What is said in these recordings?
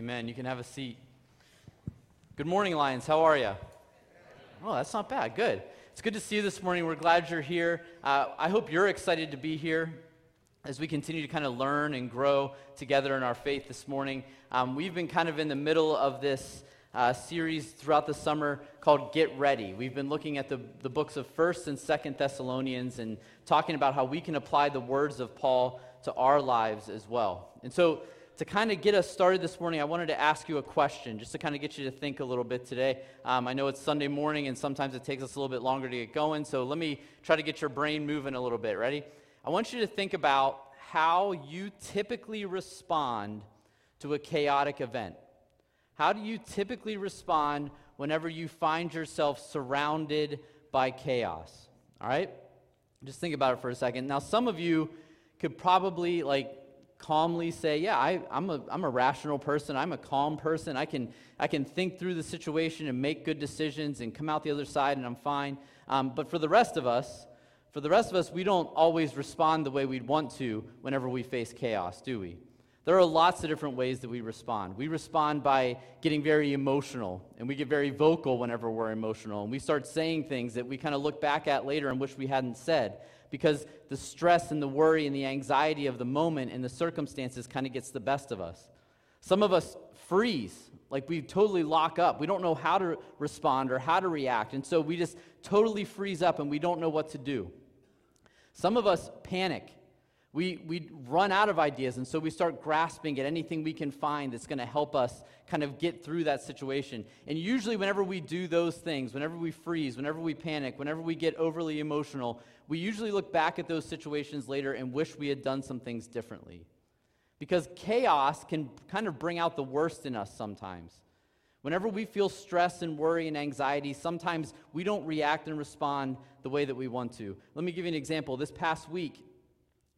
Amen. You can have a seat. Good morning, Lions. How are you? Oh, that's not bad. Good. It's good to see you this morning. We're glad you're here. Uh, I hope you're excited to be here as we continue to kind of learn and grow together in our faith this morning. Um, we've been kind of in the middle of this uh, series throughout the summer called Get Ready. We've been looking at the, the books of 1st and 2nd Thessalonians and talking about how we can apply the words of Paul to our lives as well. And so to kind of get us started this morning, I wanted to ask you a question, just to kind of get you to think a little bit today. Um, I know it's Sunday morning, and sometimes it takes us a little bit longer to get going, so let me try to get your brain moving a little bit. Ready? I want you to think about how you typically respond to a chaotic event. How do you typically respond whenever you find yourself surrounded by chaos? All right? Just think about it for a second. Now, some of you could probably, like, calmly say, Yeah, I, am a, I'm a rational person. I'm a calm person. I can, I can think through the situation and make good decisions and come out the other side and I'm fine. Um, but for the rest of us, for the rest of us, we don't always respond the way we'd want to whenever we face chaos, do we? There are lots of different ways that we respond. We respond by getting very emotional, and we get very vocal whenever we're emotional, and we start saying things that we kind of look back at later and wish we hadn't said because the stress and the worry and the anxiety of the moment and the circumstances kind of gets the best of us. Some of us freeze, like we totally lock up. We don't know how to respond or how to react, and so we just totally freeze up and we don't know what to do. Some of us panic. We, we run out of ideas, and so we start grasping at anything we can find that's going to help us kind of get through that situation. And usually, whenever we do those things, whenever we freeze, whenever we panic, whenever we get overly emotional, we usually look back at those situations later and wish we had done some things differently. Because chaos can kind of bring out the worst in us sometimes. Whenever we feel stress and worry and anxiety, sometimes we don't react and respond the way that we want to. Let me give you an example. This past week,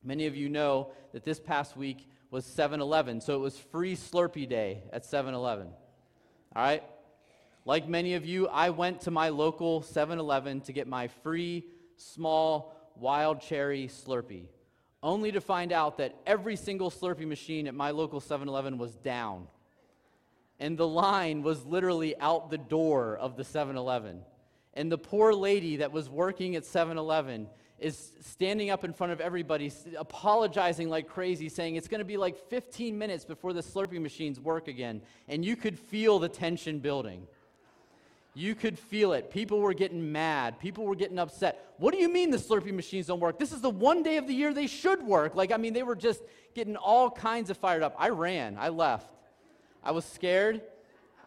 many of you know that this past week was 7 Eleven, so it was free Slurpee Day at 7 Eleven. All right? Like many of you, I went to my local 7 Eleven to get my free small wild cherry Slurpee, only to find out that every single Slurpee machine at my local 7 Eleven was down. And the line was literally out the door of the 7 Eleven. And the poor lady that was working at 7 Eleven is standing up in front of everybody, apologizing like crazy, saying it's going to be like 15 minutes before the Slurpee machines work again. And you could feel the tension building. You could feel it. People were getting mad. People were getting upset. What do you mean the Slurpee machines don't work? This is the one day of the year they should work. Like, I mean, they were just getting all kinds of fired up. I ran. I left. I was scared.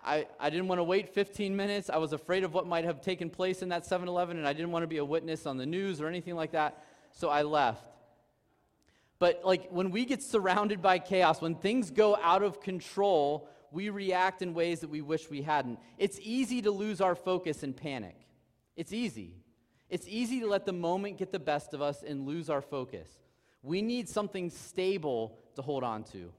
I, I didn't want to wait 15 minutes. I was afraid of what might have taken place in that 7 Eleven, and I didn't want to be a witness on the news or anything like that. So I left. But, like, when we get surrounded by chaos, when things go out of control, we react in ways that we wish we hadn't. It's easy to lose our focus and panic. It's easy. It's easy to let the moment get the best of us and lose our focus. We need something stable to hold on to.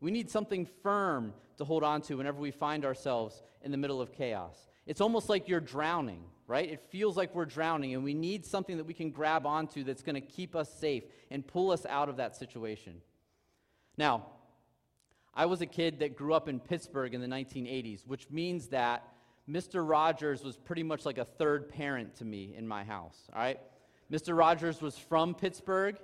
We need something firm to hold on to whenever we find ourselves in the middle of chaos. It's almost like you're drowning, right? It feels like we're drowning, and we need something that we can grab onto that's going to keep us safe and pull us out of that situation. Now, I was a kid that grew up in Pittsburgh in the 1980s, which means that Mr. Rogers was pretty much like a third parent to me in my house, all right? Mr. Rogers was from Pittsburgh.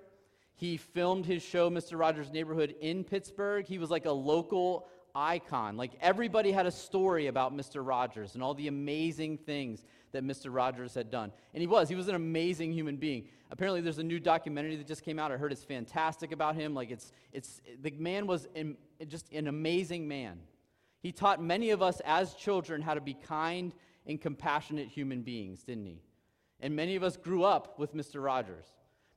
He filmed his show, Mr. Rogers' Neighborhood, in Pittsburgh. He was like a local icon. Like everybody had a story about Mr. Rogers and all the amazing things that Mr. Rogers had done. And he was. He was an amazing human being. Apparently, there's a new documentary that just came out. I heard it's fantastic about him. Like, it's, it's, the man was in, just an amazing man. He taught many of us as children how to be kind and compassionate human beings, didn't he? And many of us grew up with Mr. Rogers.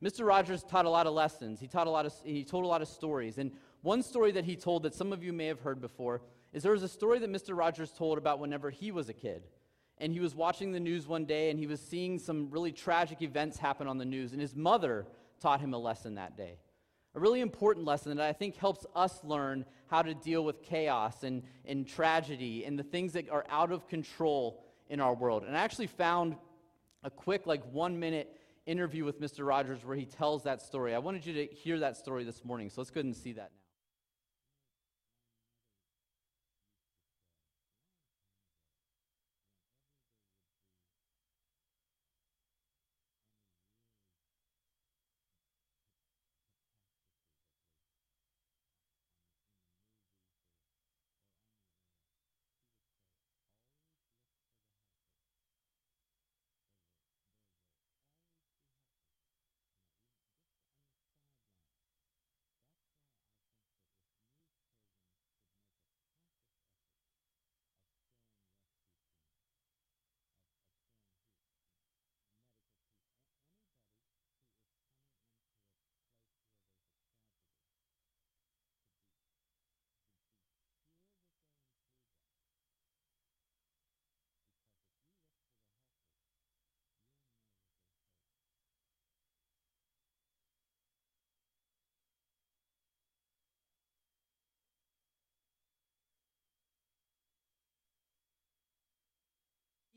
Mr. Rogers taught a lot of lessons. He taught a lot of he told a lot of stories. And one story that he told that some of you may have heard before is there was a story that Mr. Rogers told about whenever he was a kid and he was watching the news one day and he was seeing some really tragic events happen on the news, and his mother taught him a lesson that day. A really important lesson that I think helps us learn how to deal with chaos and, and tragedy and the things that are out of control in our world. And I actually found a quick, like one minute interview with Mr. Rogers where he tells that story. I wanted you to hear that story this morning, so let's go ahead and see that now.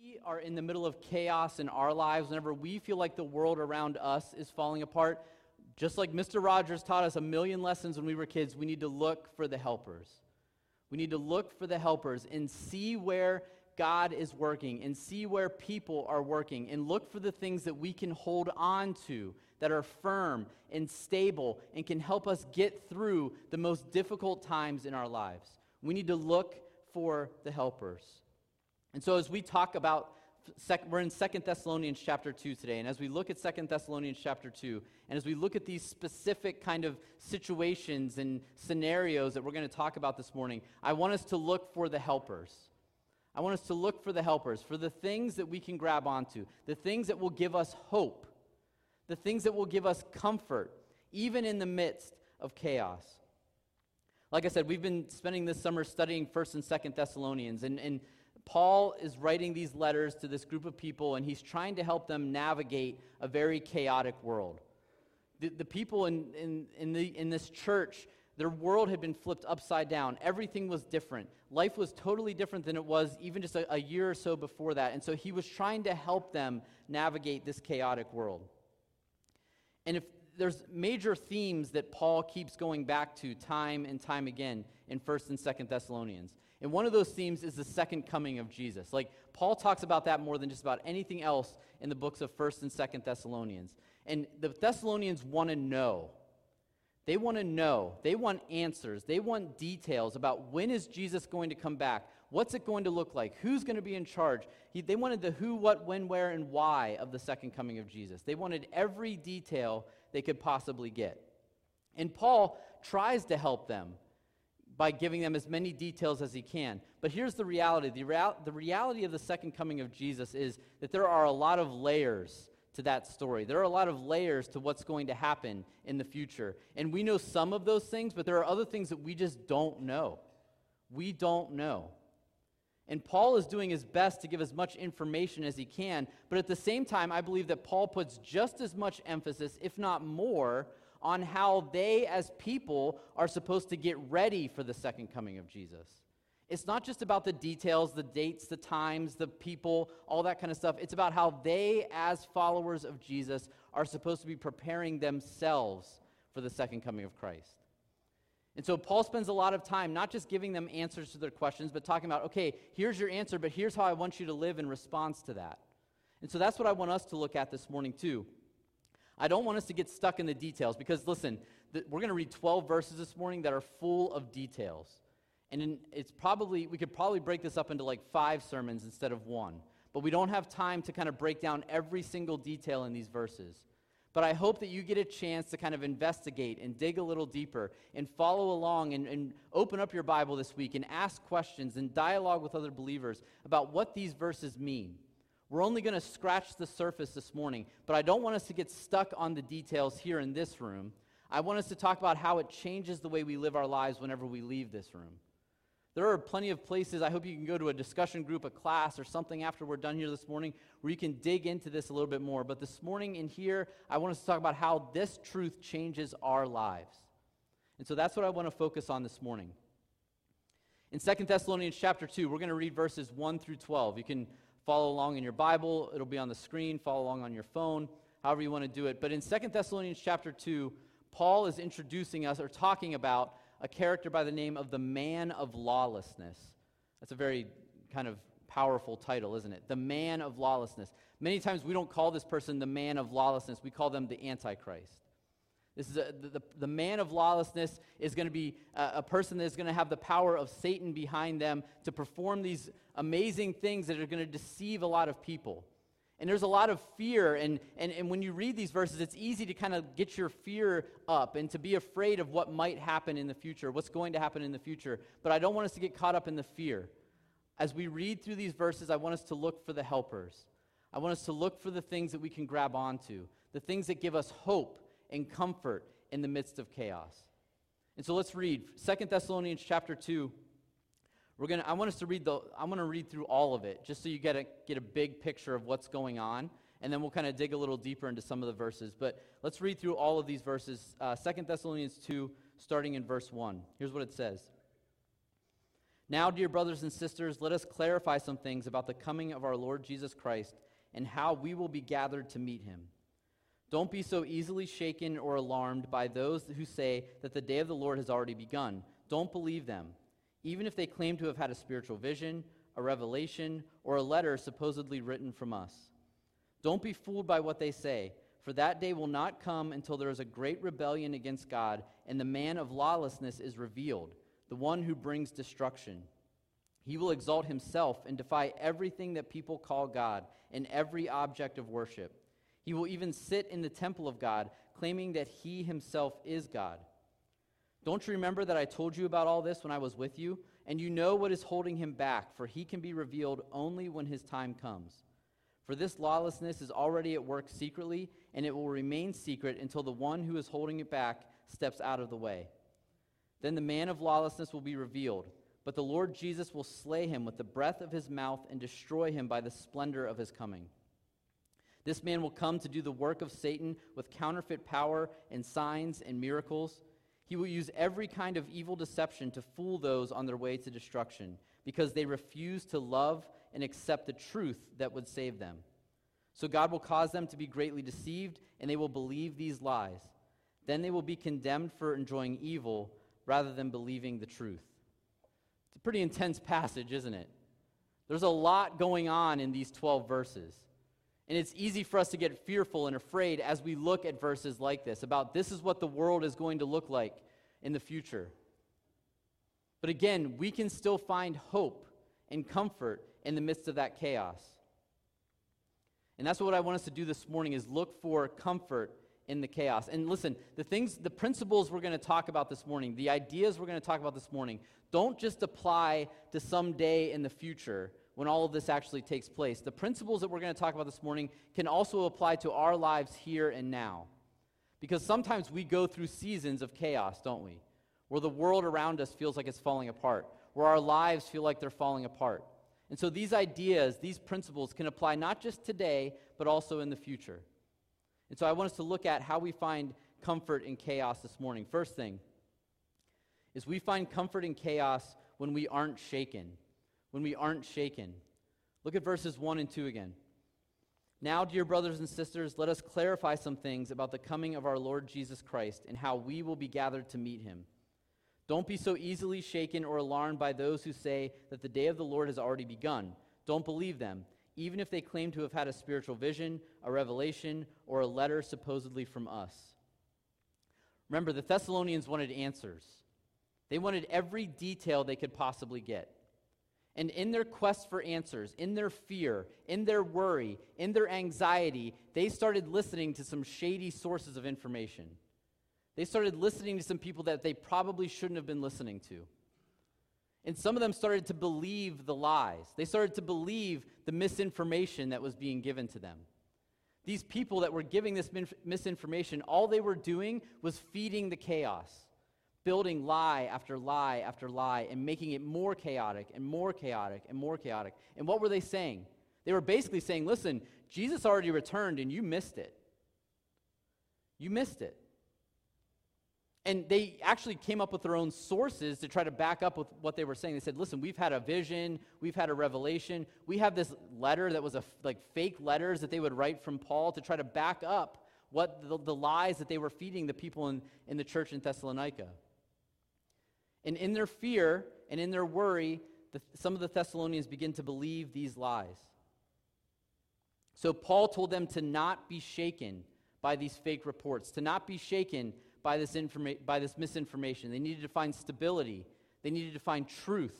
We are in the middle of chaos in our lives, whenever we feel like the world around us is falling apart, just like Mr. Rogers taught us a million lessons when we were kids, we need to look for the helpers. We need to look for the helpers and see where God is working and see where people are working and look for the things that we can hold on to that are firm and stable and can help us get through the most difficult times in our lives. We need to look for the helpers. And so as we talk about we're in Second Thessalonians chapter 2 today. And as we look at Second Thessalonians chapter 2, and as we look at these specific kind of situations and scenarios that we're going to talk about this morning, I want us to look for the helpers. I want us to look for the helpers, for the things that we can grab onto, the things that will give us hope, the things that will give us comfort, even in the midst of chaos. Like I said, we've been spending this summer studying 1st and 2nd Thessalonians, and, and Paul is writing these letters to this group of people, and he's trying to help them navigate a very chaotic world. The, the people in, in, in, the, in this church, their world had been flipped upside down. Everything was different. Life was totally different than it was even just a, a year or so before that. And so he was trying to help them navigate this chaotic world. And if there's major themes that Paul keeps going back to time and time again in 1st and 2nd Thessalonians. And one of those themes is the second coming of Jesus. Like, Paul talks about that more than just about anything else in the books of 1st and 2nd Thessalonians. And the Thessalonians want to know. They want to know. They want answers. They want details about when is Jesus going to come back? What's it going to look like? Who's going to be in charge? He, they wanted the who, what, when, where, and why of the second coming of Jesus. They wanted every detail they could possibly get. And Paul tries to help them by giving them as many details as he can. But here's the reality the, the reality of the second coming of Jesus is that there are a lot of layers to that story. There are a lot of layers to what's going to happen in the future. And we know some of those things, but there are other things that we just don't know. We don't know. And Paul is doing his best to give as much information as he can, but at the same time, I believe that Paul puts just as much emphasis, if not more, on how they as people are supposed to get ready for the second coming of Jesus. It's not just about the details, the dates, the times, the people, all that kind of stuff. It's about how they, as followers of Jesus, are supposed to be preparing themselves for the second coming of Christ. And so Paul spends a lot of time not just giving them answers to their questions, but talking about, okay, here's your answer, but here's how I want you to live in response to that. And so that's what I want us to look at this morning, too. I don't want us to get stuck in the details because, listen, the, we're going to read 12 verses this morning that are full of details. And in, it's probably, we could probably break this up into like five sermons instead of one. But we don't have time to kind of break down every single detail in these verses. But I hope that you get a chance to kind of investigate and dig a little deeper and follow along and, and open up your Bible this week and ask questions and dialogue with other believers about what these verses mean. We're only going to scratch the surface this morning, but I don't want us to get stuck on the details here in this room. I want us to talk about how it changes the way we live our lives whenever we leave this room. There are plenty of places, I hope you can go to a discussion group, a class, or something after we're done here this morning where you can dig into this a little bit more. But this morning in here, I want us to talk about how this truth changes our lives. And so that's what I want to focus on this morning. In 2 Thessalonians chapter 2, we're going to read verses 1 through 12. You can follow along in your Bible, it'll be on the screen, follow along on your phone, however you want to do it. But in 2 Thessalonians chapter 2, Paul is introducing us or talking about a character by the name of the man of lawlessness. That's a very kind of powerful title, isn't it? The man of lawlessness. Many times we don't call this person the man of lawlessness, we call them the Antichrist. This is a, the, the man of lawlessness is going to be a, a person that's going to have the power of Satan behind them to perform these amazing things that are going to deceive a lot of people. And there's a lot of fear. And, and, and when you read these verses, it's easy to kind of get your fear up and to be afraid of what might happen in the future, what's going to happen in the future. But I don't want us to get caught up in the fear. As we read through these verses, I want us to look for the helpers. I want us to look for the things that we can grab onto, the things that give us hope and comfort in the midst of chaos. And so let's read Second Thessalonians chapter 2. We're gonna, I want us to read the, I'm going to read through all of it just so you get a, get a big picture of what's going on. And then we'll kind of dig a little deeper into some of the verses. But let's read through all of these verses. Uh, 2 Thessalonians 2, starting in verse 1. Here's what it says Now, dear brothers and sisters, let us clarify some things about the coming of our Lord Jesus Christ and how we will be gathered to meet him. Don't be so easily shaken or alarmed by those who say that the day of the Lord has already begun. Don't believe them, even if they claim to have had a spiritual vision, a revelation, or a letter supposedly written from us. Don't be fooled by what they say, for that day will not come until there is a great rebellion against God, and the man of lawlessness is revealed the one who brings destruction. He will exalt himself and defy everything that people call God and every object of worship. He will even sit in the temple of God, claiming that he himself is God. Don't you remember that I told you about all this when I was with you? And you know what is holding him back, for he can be revealed only when his time comes. For this lawlessness is already at work secretly, and it will remain secret until the one who is holding it back steps out of the way. Then the man of lawlessness will be revealed, but the Lord Jesus will slay him with the breath of his mouth and destroy him by the splendor of his coming. This man will come to do the work of Satan with counterfeit power and signs and miracles. He will use every kind of evil deception to fool those on their way to destruction, because they refuse to love and accept the truth that would save them. So God will cause them to be greatly deceived, and they will believe these lies. Then they will be condemned for enjoying evil rather than believing the truth. It's a pretty intense passage, isn't it? There's a lot going on in these 12 verses. And it's easy for us to get fearful and afraid as we look at verses like this about this is what the world is going to look like in the future. But again, we can still find hope and comfort in the midst of that chaos. And that's what I want us to do this morning is look for comfort in the chaos. And listen, the things, the principles we're going to talk about this morning, the ideas we're going to talk about this morning, don't just apply to some day in the future when all of this actually takes place. The principles that we're going to talk about this morning can also apply to our lives here and now. Because sometimes we go through seasons of chaos, don't we? Where the world around us feels like it's falling apart, where our lives feel like they're falling apart. And so these ideas, these principles can apply not just today, but also in the future. And so I want us to look at how we find comfort in chaos this morning. First thing is we find comfort in chaos when we aren't shaken. When we aren't shaken. Look at verses 1 and 2 again. Now, dear brothers and sisters, let us clarify some things about the coming of our Lord Jesus Christ and how we will be gathered to meet him. Don't be so easily shaken or alarmed by those who say that the day of the Lord has already begun. Don't believe them even if they claim to have had a spiritual vision, a revelation, or a letter supposedly from us. Remember, the Thessalonians wanted answers. They wanted every detail they could possibly get. And in their quest for answers, in their fear, in their worry, in their anxiety, they started listening to some shady sources of information. They started listening to some people that they probably shouldn't have been listening to. And some of them started to believe the lies. They started to believe the misinformation that was being given to them. These people that were giving this misinformation, all they were doing was feeding the chaos, building lie after lie after lie, and making it more chaotic and more chaotic and more chaotic. And what were they saying? They were basically saying, listen, Jesus already returned and you missed it. You missed it. And they actually came up with their own sources to try to back up with what they were saying. They said, listen, we've had a vision, we've had a revelation, we have this letter that was a, like fake letters that they would write from Paul to try to back up what the, the lies that they were feeding the people in, in the church in Thessalonica. And in their fear and in their worry, the, some of the Thessalonians begin to believe these lies. So Paul told them to not be shaken by these fake reports, to not be shaken by this, informa- by this misinformation. They needed to find stability, they needed to find truth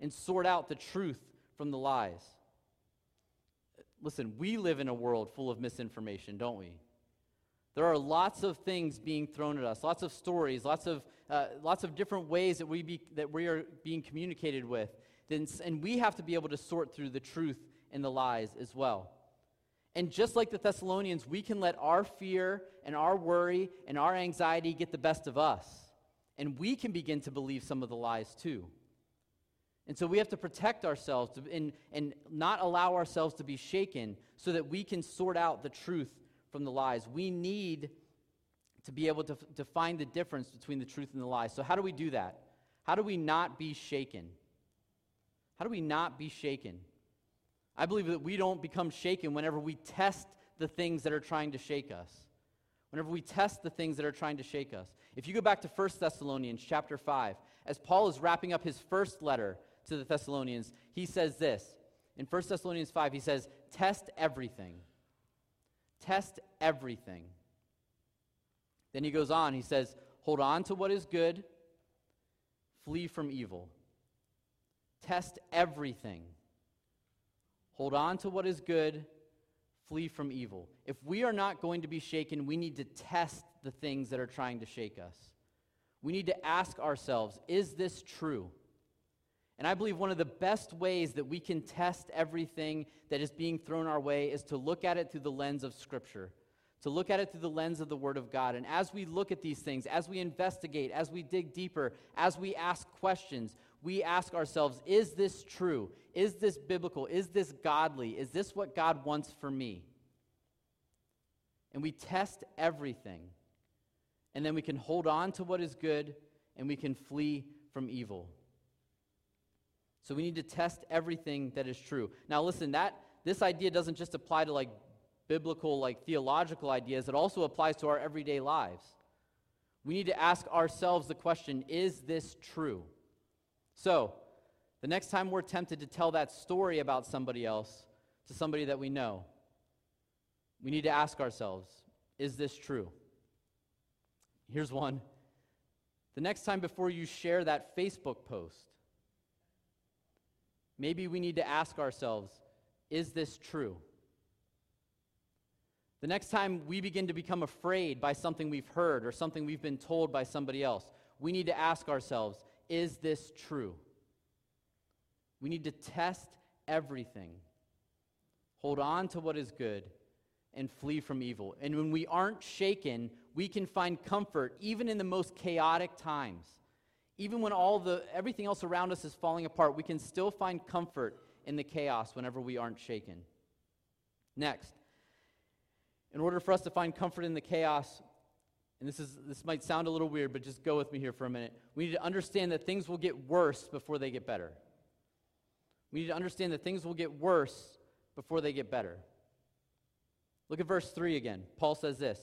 and sort out the truth from the lies. Listen, we live in a world full of misinformation, don't we? There are lots of things being thrown at us, lots of stories, lots of, uh, lots of different ways that we, be, that we are being communicated with. And we have to be able to sort through the truth and the lies as well. And just like the Thessalonians, we can let our fear and our worry and our anxiety get the best of us. And we can begin to believe some of the lies too. And so we have to protect ourselves and, and not allow ourselves to be shaken so that we can sort out the truth from the lies. We need to be able to, to find the difference between the truth and the lies. So, how do we do that? How do we not be shaken? How do we not be shaken? I believe that we don't become shaken whenever we test the things that are trying to shake us. Whenever we test the things that are trying to shake us. If you go back to 1 Thessalonians chapter 5, as Paul is wrapping up his first letter to the Thessalonians, he says this. In 1 Thessalonians 5, he says, Test everything. Test everything. Then he goes on, he says, Hold on to what is good, flee from evil. Test everything. Hold on to what is good, flee from evil. If we are not going to be shaken, we need to test the things that are trying to shake us. We need to ask ourselves, is this true? And I believe one of the best ways that we can test everything that is being thrown our way is to look at it through the lens of Scripture, to look at it through the lens of the Word of God. And as we look at these things, as we investigate, as we dig deeper, as we ask questions, we ask ourselves, is this true? Is this biblical? Is this godly? Is this what God wants for me? And we test everything. And then we can hold on to what is good and we can flee from evil. So we need to test everything that is true. Now listen, that this idea doesn't just apply to like biblical like theological ideas, it also applies to our everyday lives. We need to ask ourselves the question, is this true? So, the next time we're tempted to tell that story about somebody else to somebody that we know, we need to ask ourselves, is this true? Here's one. The next time before you share that Facebook post, maybe we need to ask ourselves is this true? The next time we begin to become afraid by something we've heard or something we've been told by somebody else, we need to ask ourselves is this true? We need to test everything, hold on to what is good, and flee from evil. And when we aren't shaken, we can find comfort even in the most chaotic times. Even when all the everything else around us is falling apart, we can still find comfort in the chaos whenever we aren't shaken. Next, in order for us to find comfort in the chaos, and this is this might sound a little weird, but just go with me here for a minute. We need to understand that things will get worse before they get better. We need to understand that things will get worse before they get better. Look at verse 3 again. Paul says this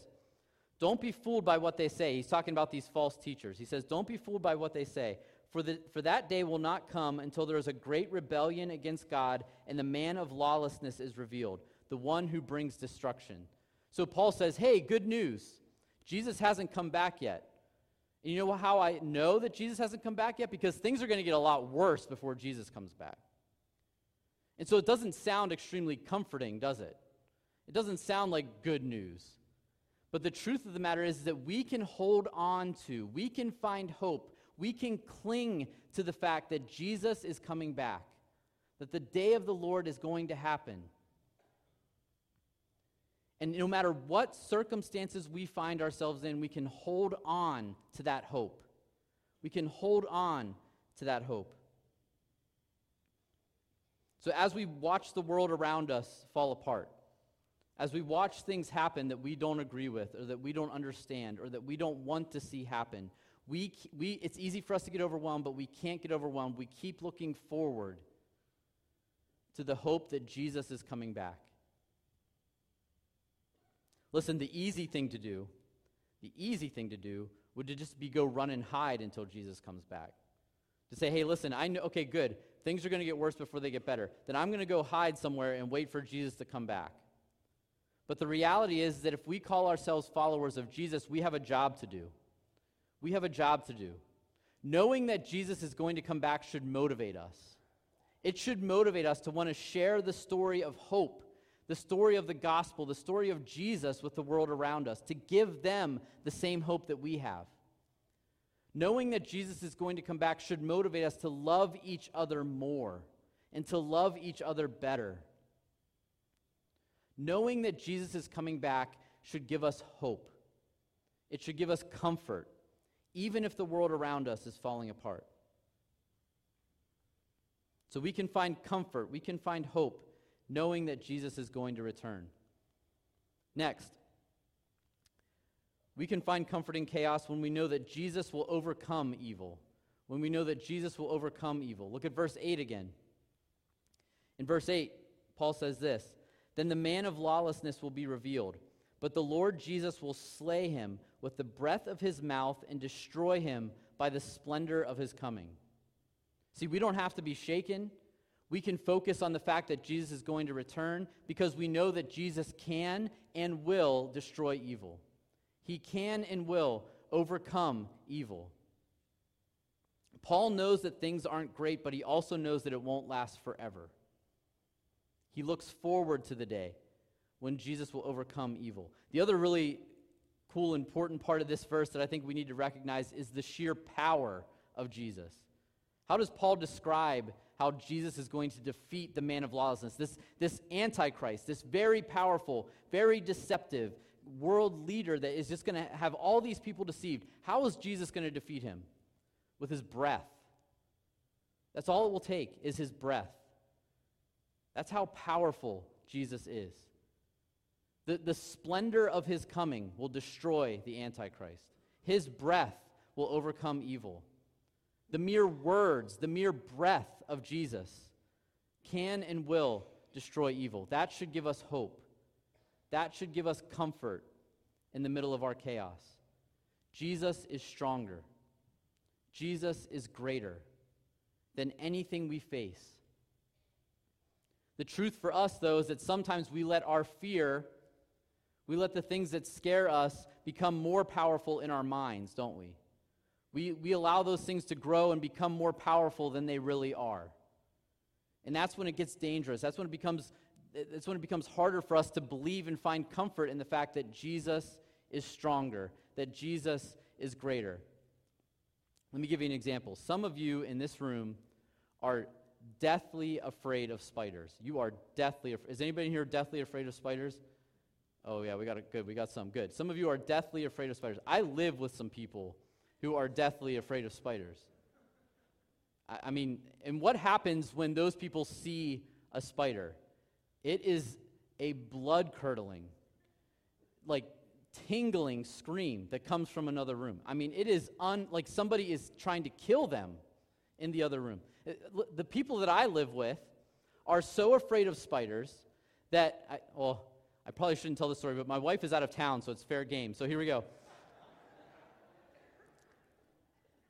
don't be fooled by what they say. He's talking about these false teachers. He says, Don't be fooled by what they say. For, the, for that day will not come until there is a great rebellion against God and the man of lawlessness is revealed, the one who brings destruction. So Paul says, Hey, good news. Jesus hasn't come back yet. And you know how I know that Jesus hasn't come back yet? Because things are going to get a lot worse before Jesus comes back. And so it doesn't sound extremely comforting, does it? It doesn't sound like good news. But the truth of the matter is that we can hold on to, we can find hope, we can cling to the fact that Jesus is coming back, that the day of the Lord is going to happen. And no matter what circumstances we find ourselves in, we can hold on to that hope. We can hold on to that hope. So, as we watch the world around us fall apart, as we watch things happen that we don't agree with, or that we don't understand, or that we don't want to see happen, we, we, it's easy for us to get overwhelmed, but we can't get overwhelmed. We keep looking forward to the hope that Jesus is coming back. Listen, the easy thing to do, the easy thing to do would to just be go run and hide until Jesus comes back. To say, hey, listen, I know, okay, good. Things are going to get worse before they get better. Then I'm going to go hide somewhere and wait for Jesus to come back. But the reality is that if we call ourselves followers of Jesus, we have a job to do. We have a job to do. Knowing that Jesus is going to come back should motivate us. It should motivate us to want to share the story of hope, the story of the gospel, the story of Jesus with the world around us, to give them the same hope that we have. Knowing that Jesus is going to come back should motivate us to love each other more and to love each other better. Knowing that Jesus is coming back should give us hope. It should give us comfort, even if the world around us is falling apart. So we can find comfort, we can find hope, knowing that Jesus is going to return. Next, we can find comfort in chaos when we know that Jesus will overcome evil. when we know that Jesus will overcome evil. Look at verse 8 again. In verse 8, Paul says this Then the man of lawlessness will be revealed, but the Lord Jesus will slay him with the breath of his mouth and destroy him by the splendor of his coming. See, we don't have to be shaken. We can focus on the fact that Jesus is going to return because we know that Jesus can and will destroy evil. He can and will overcome evil. Paul knows that things aren't great, but he also knows that it won't last forever. He looks forward to the day when Jesus will overcome evil. The other really cool, important part of this verse that I think we need to recognize is the sheer power of Jesus. How does Paul describe how Jesus is going to defeat the man of lawlessness? This, this antichrist, this very powerful, very deceptive world leader that is just going to have all these people deceived. How is Jesus going to defeat him? With his breath. That's all it will take is his breath. That's how powerful Jesus is. The, the splendor of his coming will destroy the Antichrist. His breath will overcome evil. The mere words, the mere breath of Jesus can and will destroy evil. That should give us hope. That should give us comfort in the middle of our chaos. Jesus is stronger. Jesus is greater than anything we face. The truth for us, though, is that sometimes we let our fear, we let the things that scare us become more powerful in our minds, don't we? We, we allow those things to grow and become more powerful than they really are. And that's when it gets dangerous. That's when it becomes, that's when it becomes harder for us to believe and find comfort in the fact that Jesus is stronger, that Jesus is greater. Let me give you an example. Some of you in this room are deathly afraid of spiders. You are deathly afraid. Is anybody here deathly afraid of spiders? Oh, yeah, we got it. Good. We got some. Good. Some of you are deathly afraid of spiders. I live with some people who are deathly afraid of spiders. I, I mean, and what happens when those people see a spider? It is a blood curdling, like tingling scream that comes from another room. I mean, it is un, like somebody is trying to kill them in the other room. Uh, the people that I live with are so afraid of spiders that, I, well, I probably shouldn't tell this story, but my wife is out of town, so it's fair game. So here we go.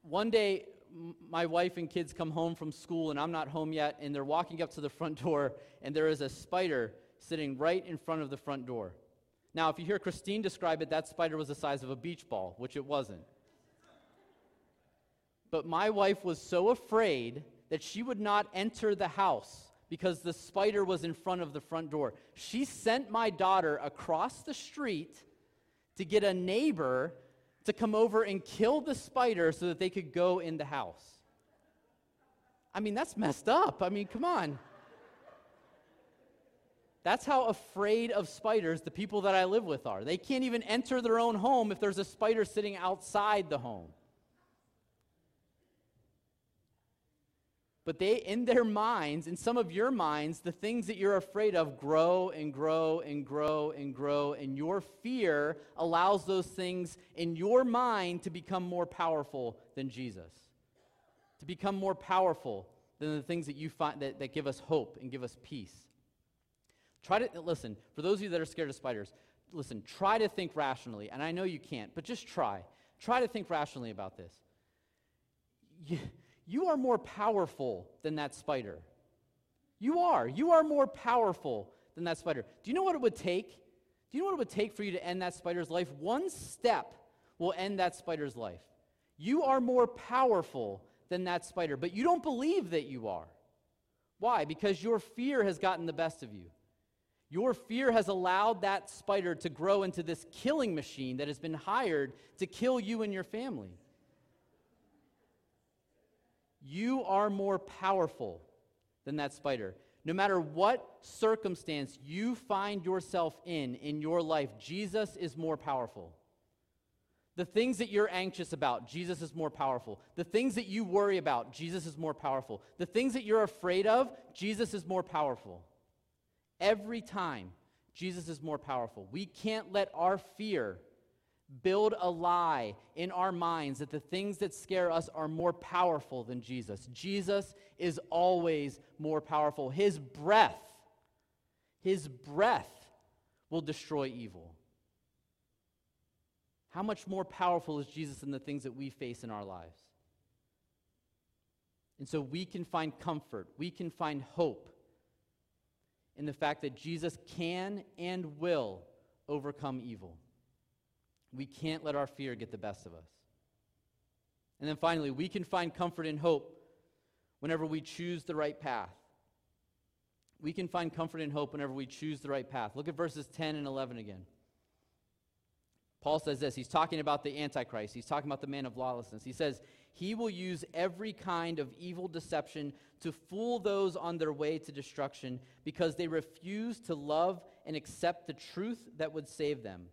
One day, my wife and kids come home from school, and I'm not home yet, and they're walking up to the front door, and there is a spider sitting right in front of the front door. Now, if you hear Christine describe it, that spider was the size of a beach ball, which it wasn't. But my wife was so afraid that she would not enter the house because the spider was in front of the front door. She sent my daughter across the street to get a neighbor to come over and kill the spider so that they could go in the house. I mean, that's messed up. I mean, come on. That's how afraid of spiders the people that I live with are. They can't even enter their own home if there's a spider sitting outside the home. But they, in their minds, in some of your minds, the things that you're afraid of grow and grow and grow and grow, and your fear allows those things in your mind to become more powerful than Jesus, to become more powerful than the things that you find that, that give us hope and give us peace. Try to listen, for those of you that are scared of spiders, listen, try to think rationally, and I know you can't, but just try. Try to think rationally about this. You, you are more powerful than that spider. You are. You are more powerful than that spider. Do you know what it would take? Do you know what it would take for you to end that spider's life? One step will end that spider's life. You are more powerful than that spider, but you don't believe that you are. Why? Because your fear has gotten the best of you. Your fear has allowed that spider to grow into this killing machine that has been hired to kill you and your family. You are more powerful than that spider. No matter what circumstance you find yourself in in your life, Jesus is more powerful. The things that you're anxious about, Jesus is more powerful. The things that you worry about, Jesus is more powerful. The things that you're afraid of, Jesus is more powerful. Every time, Jesus is more powerful. We can't let our fear build a lie in our minds that the things that scare us are more powerful than Jesus. Jesus is always more powerful. His breath, his breath will destroy evil. How much more powerful is Jesus than the things that we face in our lives? And so we can find comfort, we can find hope in the fact that Jesus can and will overcome evil. We can't let our fear get the best of us. And then finally, we can find comfort and hope whenever we choose the right path. We can find comfort and hope whenever we choose the right path. Look at verses 10 and 11 again. Paul says this. He's talking about the Antichrist. He's talking about the man of lawlessness. He says, He will use every kind of evil deception to fool those on their way to destruction because they refuse to love and accept the truth that would save them.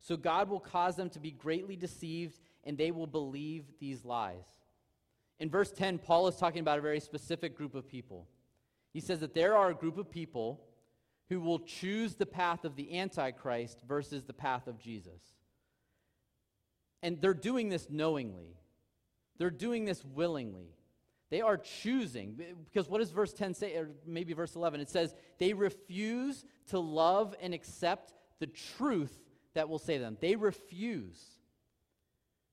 So God will cause them to be greatly deceived, and they will believe these lies. In verse 10, Paul is talking about a very specific group of people. He says that there are a group of people who will choose the path of the Antichrist versus the path of Jesus. And they're doing this knowingly, they're doing this willingly. They are choosing, because what does verse 10 say, or maybe verse 11? It says, they refuse to love and accept the truth that will save them. They refuse.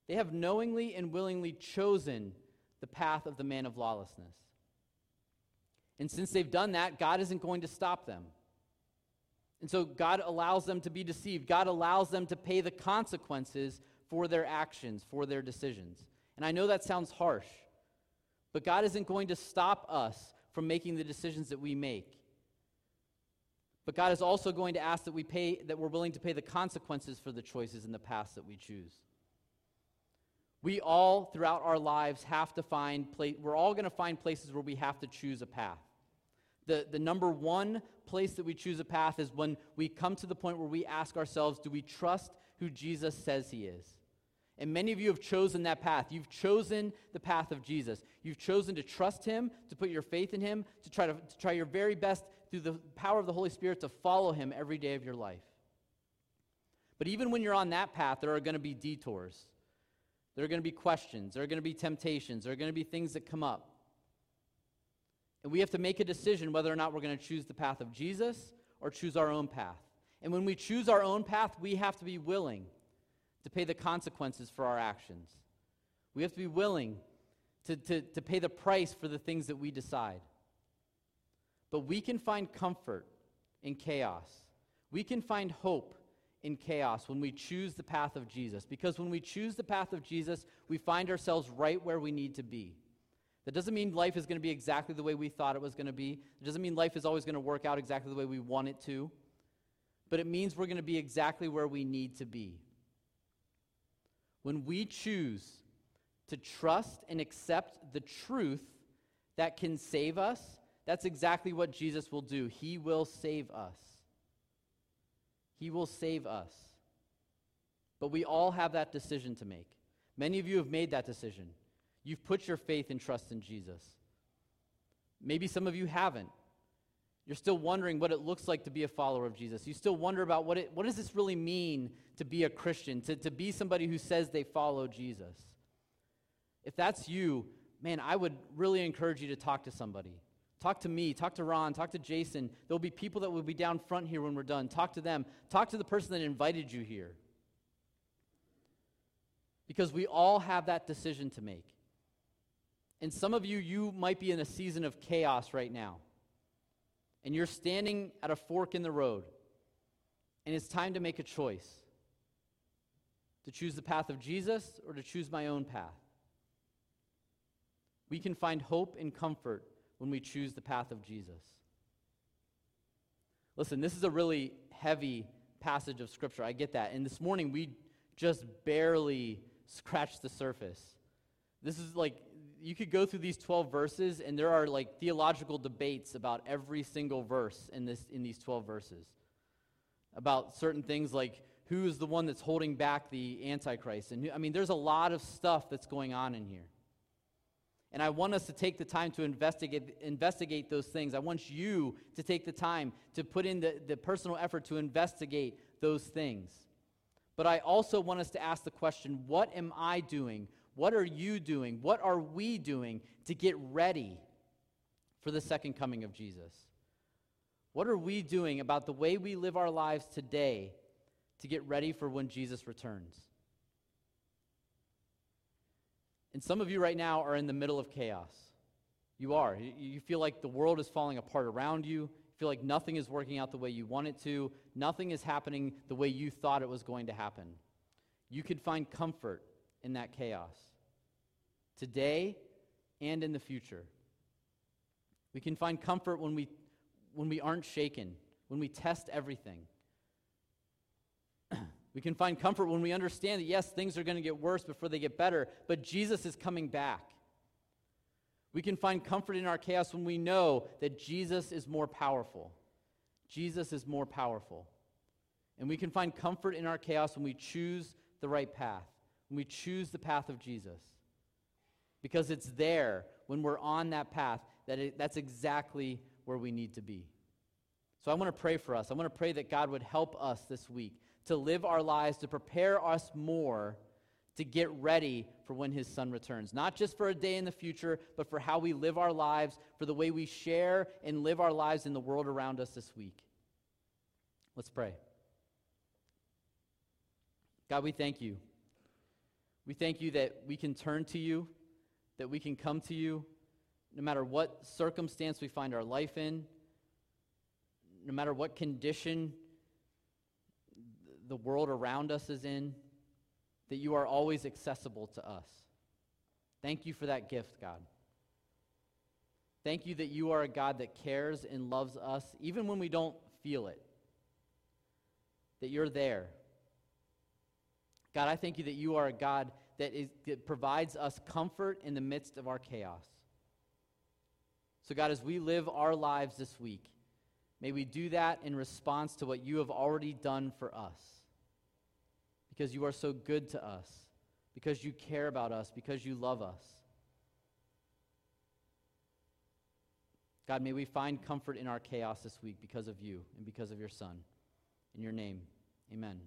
They have knowingly and willingly chosen the path of the man of lawlessness. And since they've done that, God isn't going to stop them. And so God allows them to be deceived. God allows them to pay the consequences for their actions, for their decisions. And I know that sounds harsh, but God isn't going to stop us from making the decisions that we make. But God is also going to ask that we pay that we're willing to pay the consequences for the choices in the past that we choose. We all throughout our lives have to find place we're all going to find places where we have to choose a path. The, the number one place that we choose a path is when we come to the point where we ask ourselves, do we trust who Jesus says he is? And many of you have chosen that path. You've chosen the path of Jesus. You've chosen to trust him, to put your faith in him, to try, to, to try your very best through the power of the Holy Spirit to follow him every day of your life. But even when you're on that path, there are going to be detours. There are going to be questions. There are going to be temptations. There are going to be things that come up. And we have to make a decision whether or not we're going to choose the path of Jesus or choose our own path. And when we choose our own path, we have to be willing to pay the consequences for our actions. We have to be willing to, to, to pay the price for the things that we decide. But we can find comfort in chaos. We can find hope in chaos when we choose the path of Jesus. Because when we choose the path of Jesus, we find ourselves right where we need to be. That doesn't mean life is going to be exactly the way we thought it was going to be. It doesn't mean life is always going to work out exactly the way we want it to. But it means we're going to be exactly where we need to be. When we choose to trust and accept the truth that can save us, that's exactly what Jesus will do. He will save us. He will save us. But we all have that decision to make. Many of you have made that decision. You've put your faith and trust in Jesus. Maybe some of you haven't. You're still wondering what it looks like to be a follower of Jesus. You still wonder about what, it, what does this really mean to be a Christian, to, to be somebody who says they follow Jesus. If that's you, man, I would really encourage you to talk to somebody. Talk to me, talk to Ron, talk to Jason. There'll be people that will be down front here when we're done. Talk to them. Talk to the person that invited you here. Because we all have that decision to make. And some of you, you might be in a season of chaos right now. And you're standing at a fork in the road. And it's time to make a choice to choose the path of Jesus or to choose my own path. We can find hope and comfort when we choose the path of Jesus. Listen, this is a really heavy passage of Scripture. I get that. And this morning, we just barely scratched the surface. This is like you could go through these 12 verses and there are like theological debates about every single verse in this in these 12 verses about certain things like who is the one that's holding back the antichrist and who, i mean there's a lot of stuff that's going on in here and i want us to take the time to investigate investigate those things i want you to take the time to put in the, the personal effort to investigate those things But I also want us to ask the question what am I doing? What are you doing? What are we doing to get ready for the second coming of Jesus? What are we doing about the way we live our lives today to get ready for when Jesus returns? And some of you right now are in the middle of chaos. You are. You feel like the world is falling apart around you. You feel like nothing is working out the way you want it to. Nothing is happening the way you thought it was going to happen. You could find comfort in that chaos today and in the future. We can find comfort when we, when we aren't shaken, when we test everything. We can find comfort when we understand that, yes, things are going to get worse before they get better, but Jesus is coming back. We can find comfort in our chaos when we know that Jesus is more powerful. Jesus is more powerful. And we can find comfort in our chaos when we choose the right path, when we choose the path of Jesus. Because it's there, when we're on that path, that it, that's exactly where we need to be. So I want to pray for us. I want to pray that God would help us this week to live our lives, to prepare us more to get ready for when his son returns. Not just for a day in the future, but for how we live our lives, for the way we share and live our lives in the world around us this week. Let's pray. God, we thank you. We thank you that we can turn to you, that we can come to you, no matter what circumstance we find our life in, no matter what condition the world around us is in that you are always accessible to us. Thank you for that gift, God. Thank you that you are a God that cares and loves us even when we don't feel it. That you're there. God, I thank you that you are a God that, is, that provides us comfort in the midst of our chaos. So, God, as we live our lives this week, may we do that in response to what you have already done for us because you are so good to us, because you care about us, because you love us. God, may we find comfort in our chaos this week because of you and because of your Son. In your name, amen.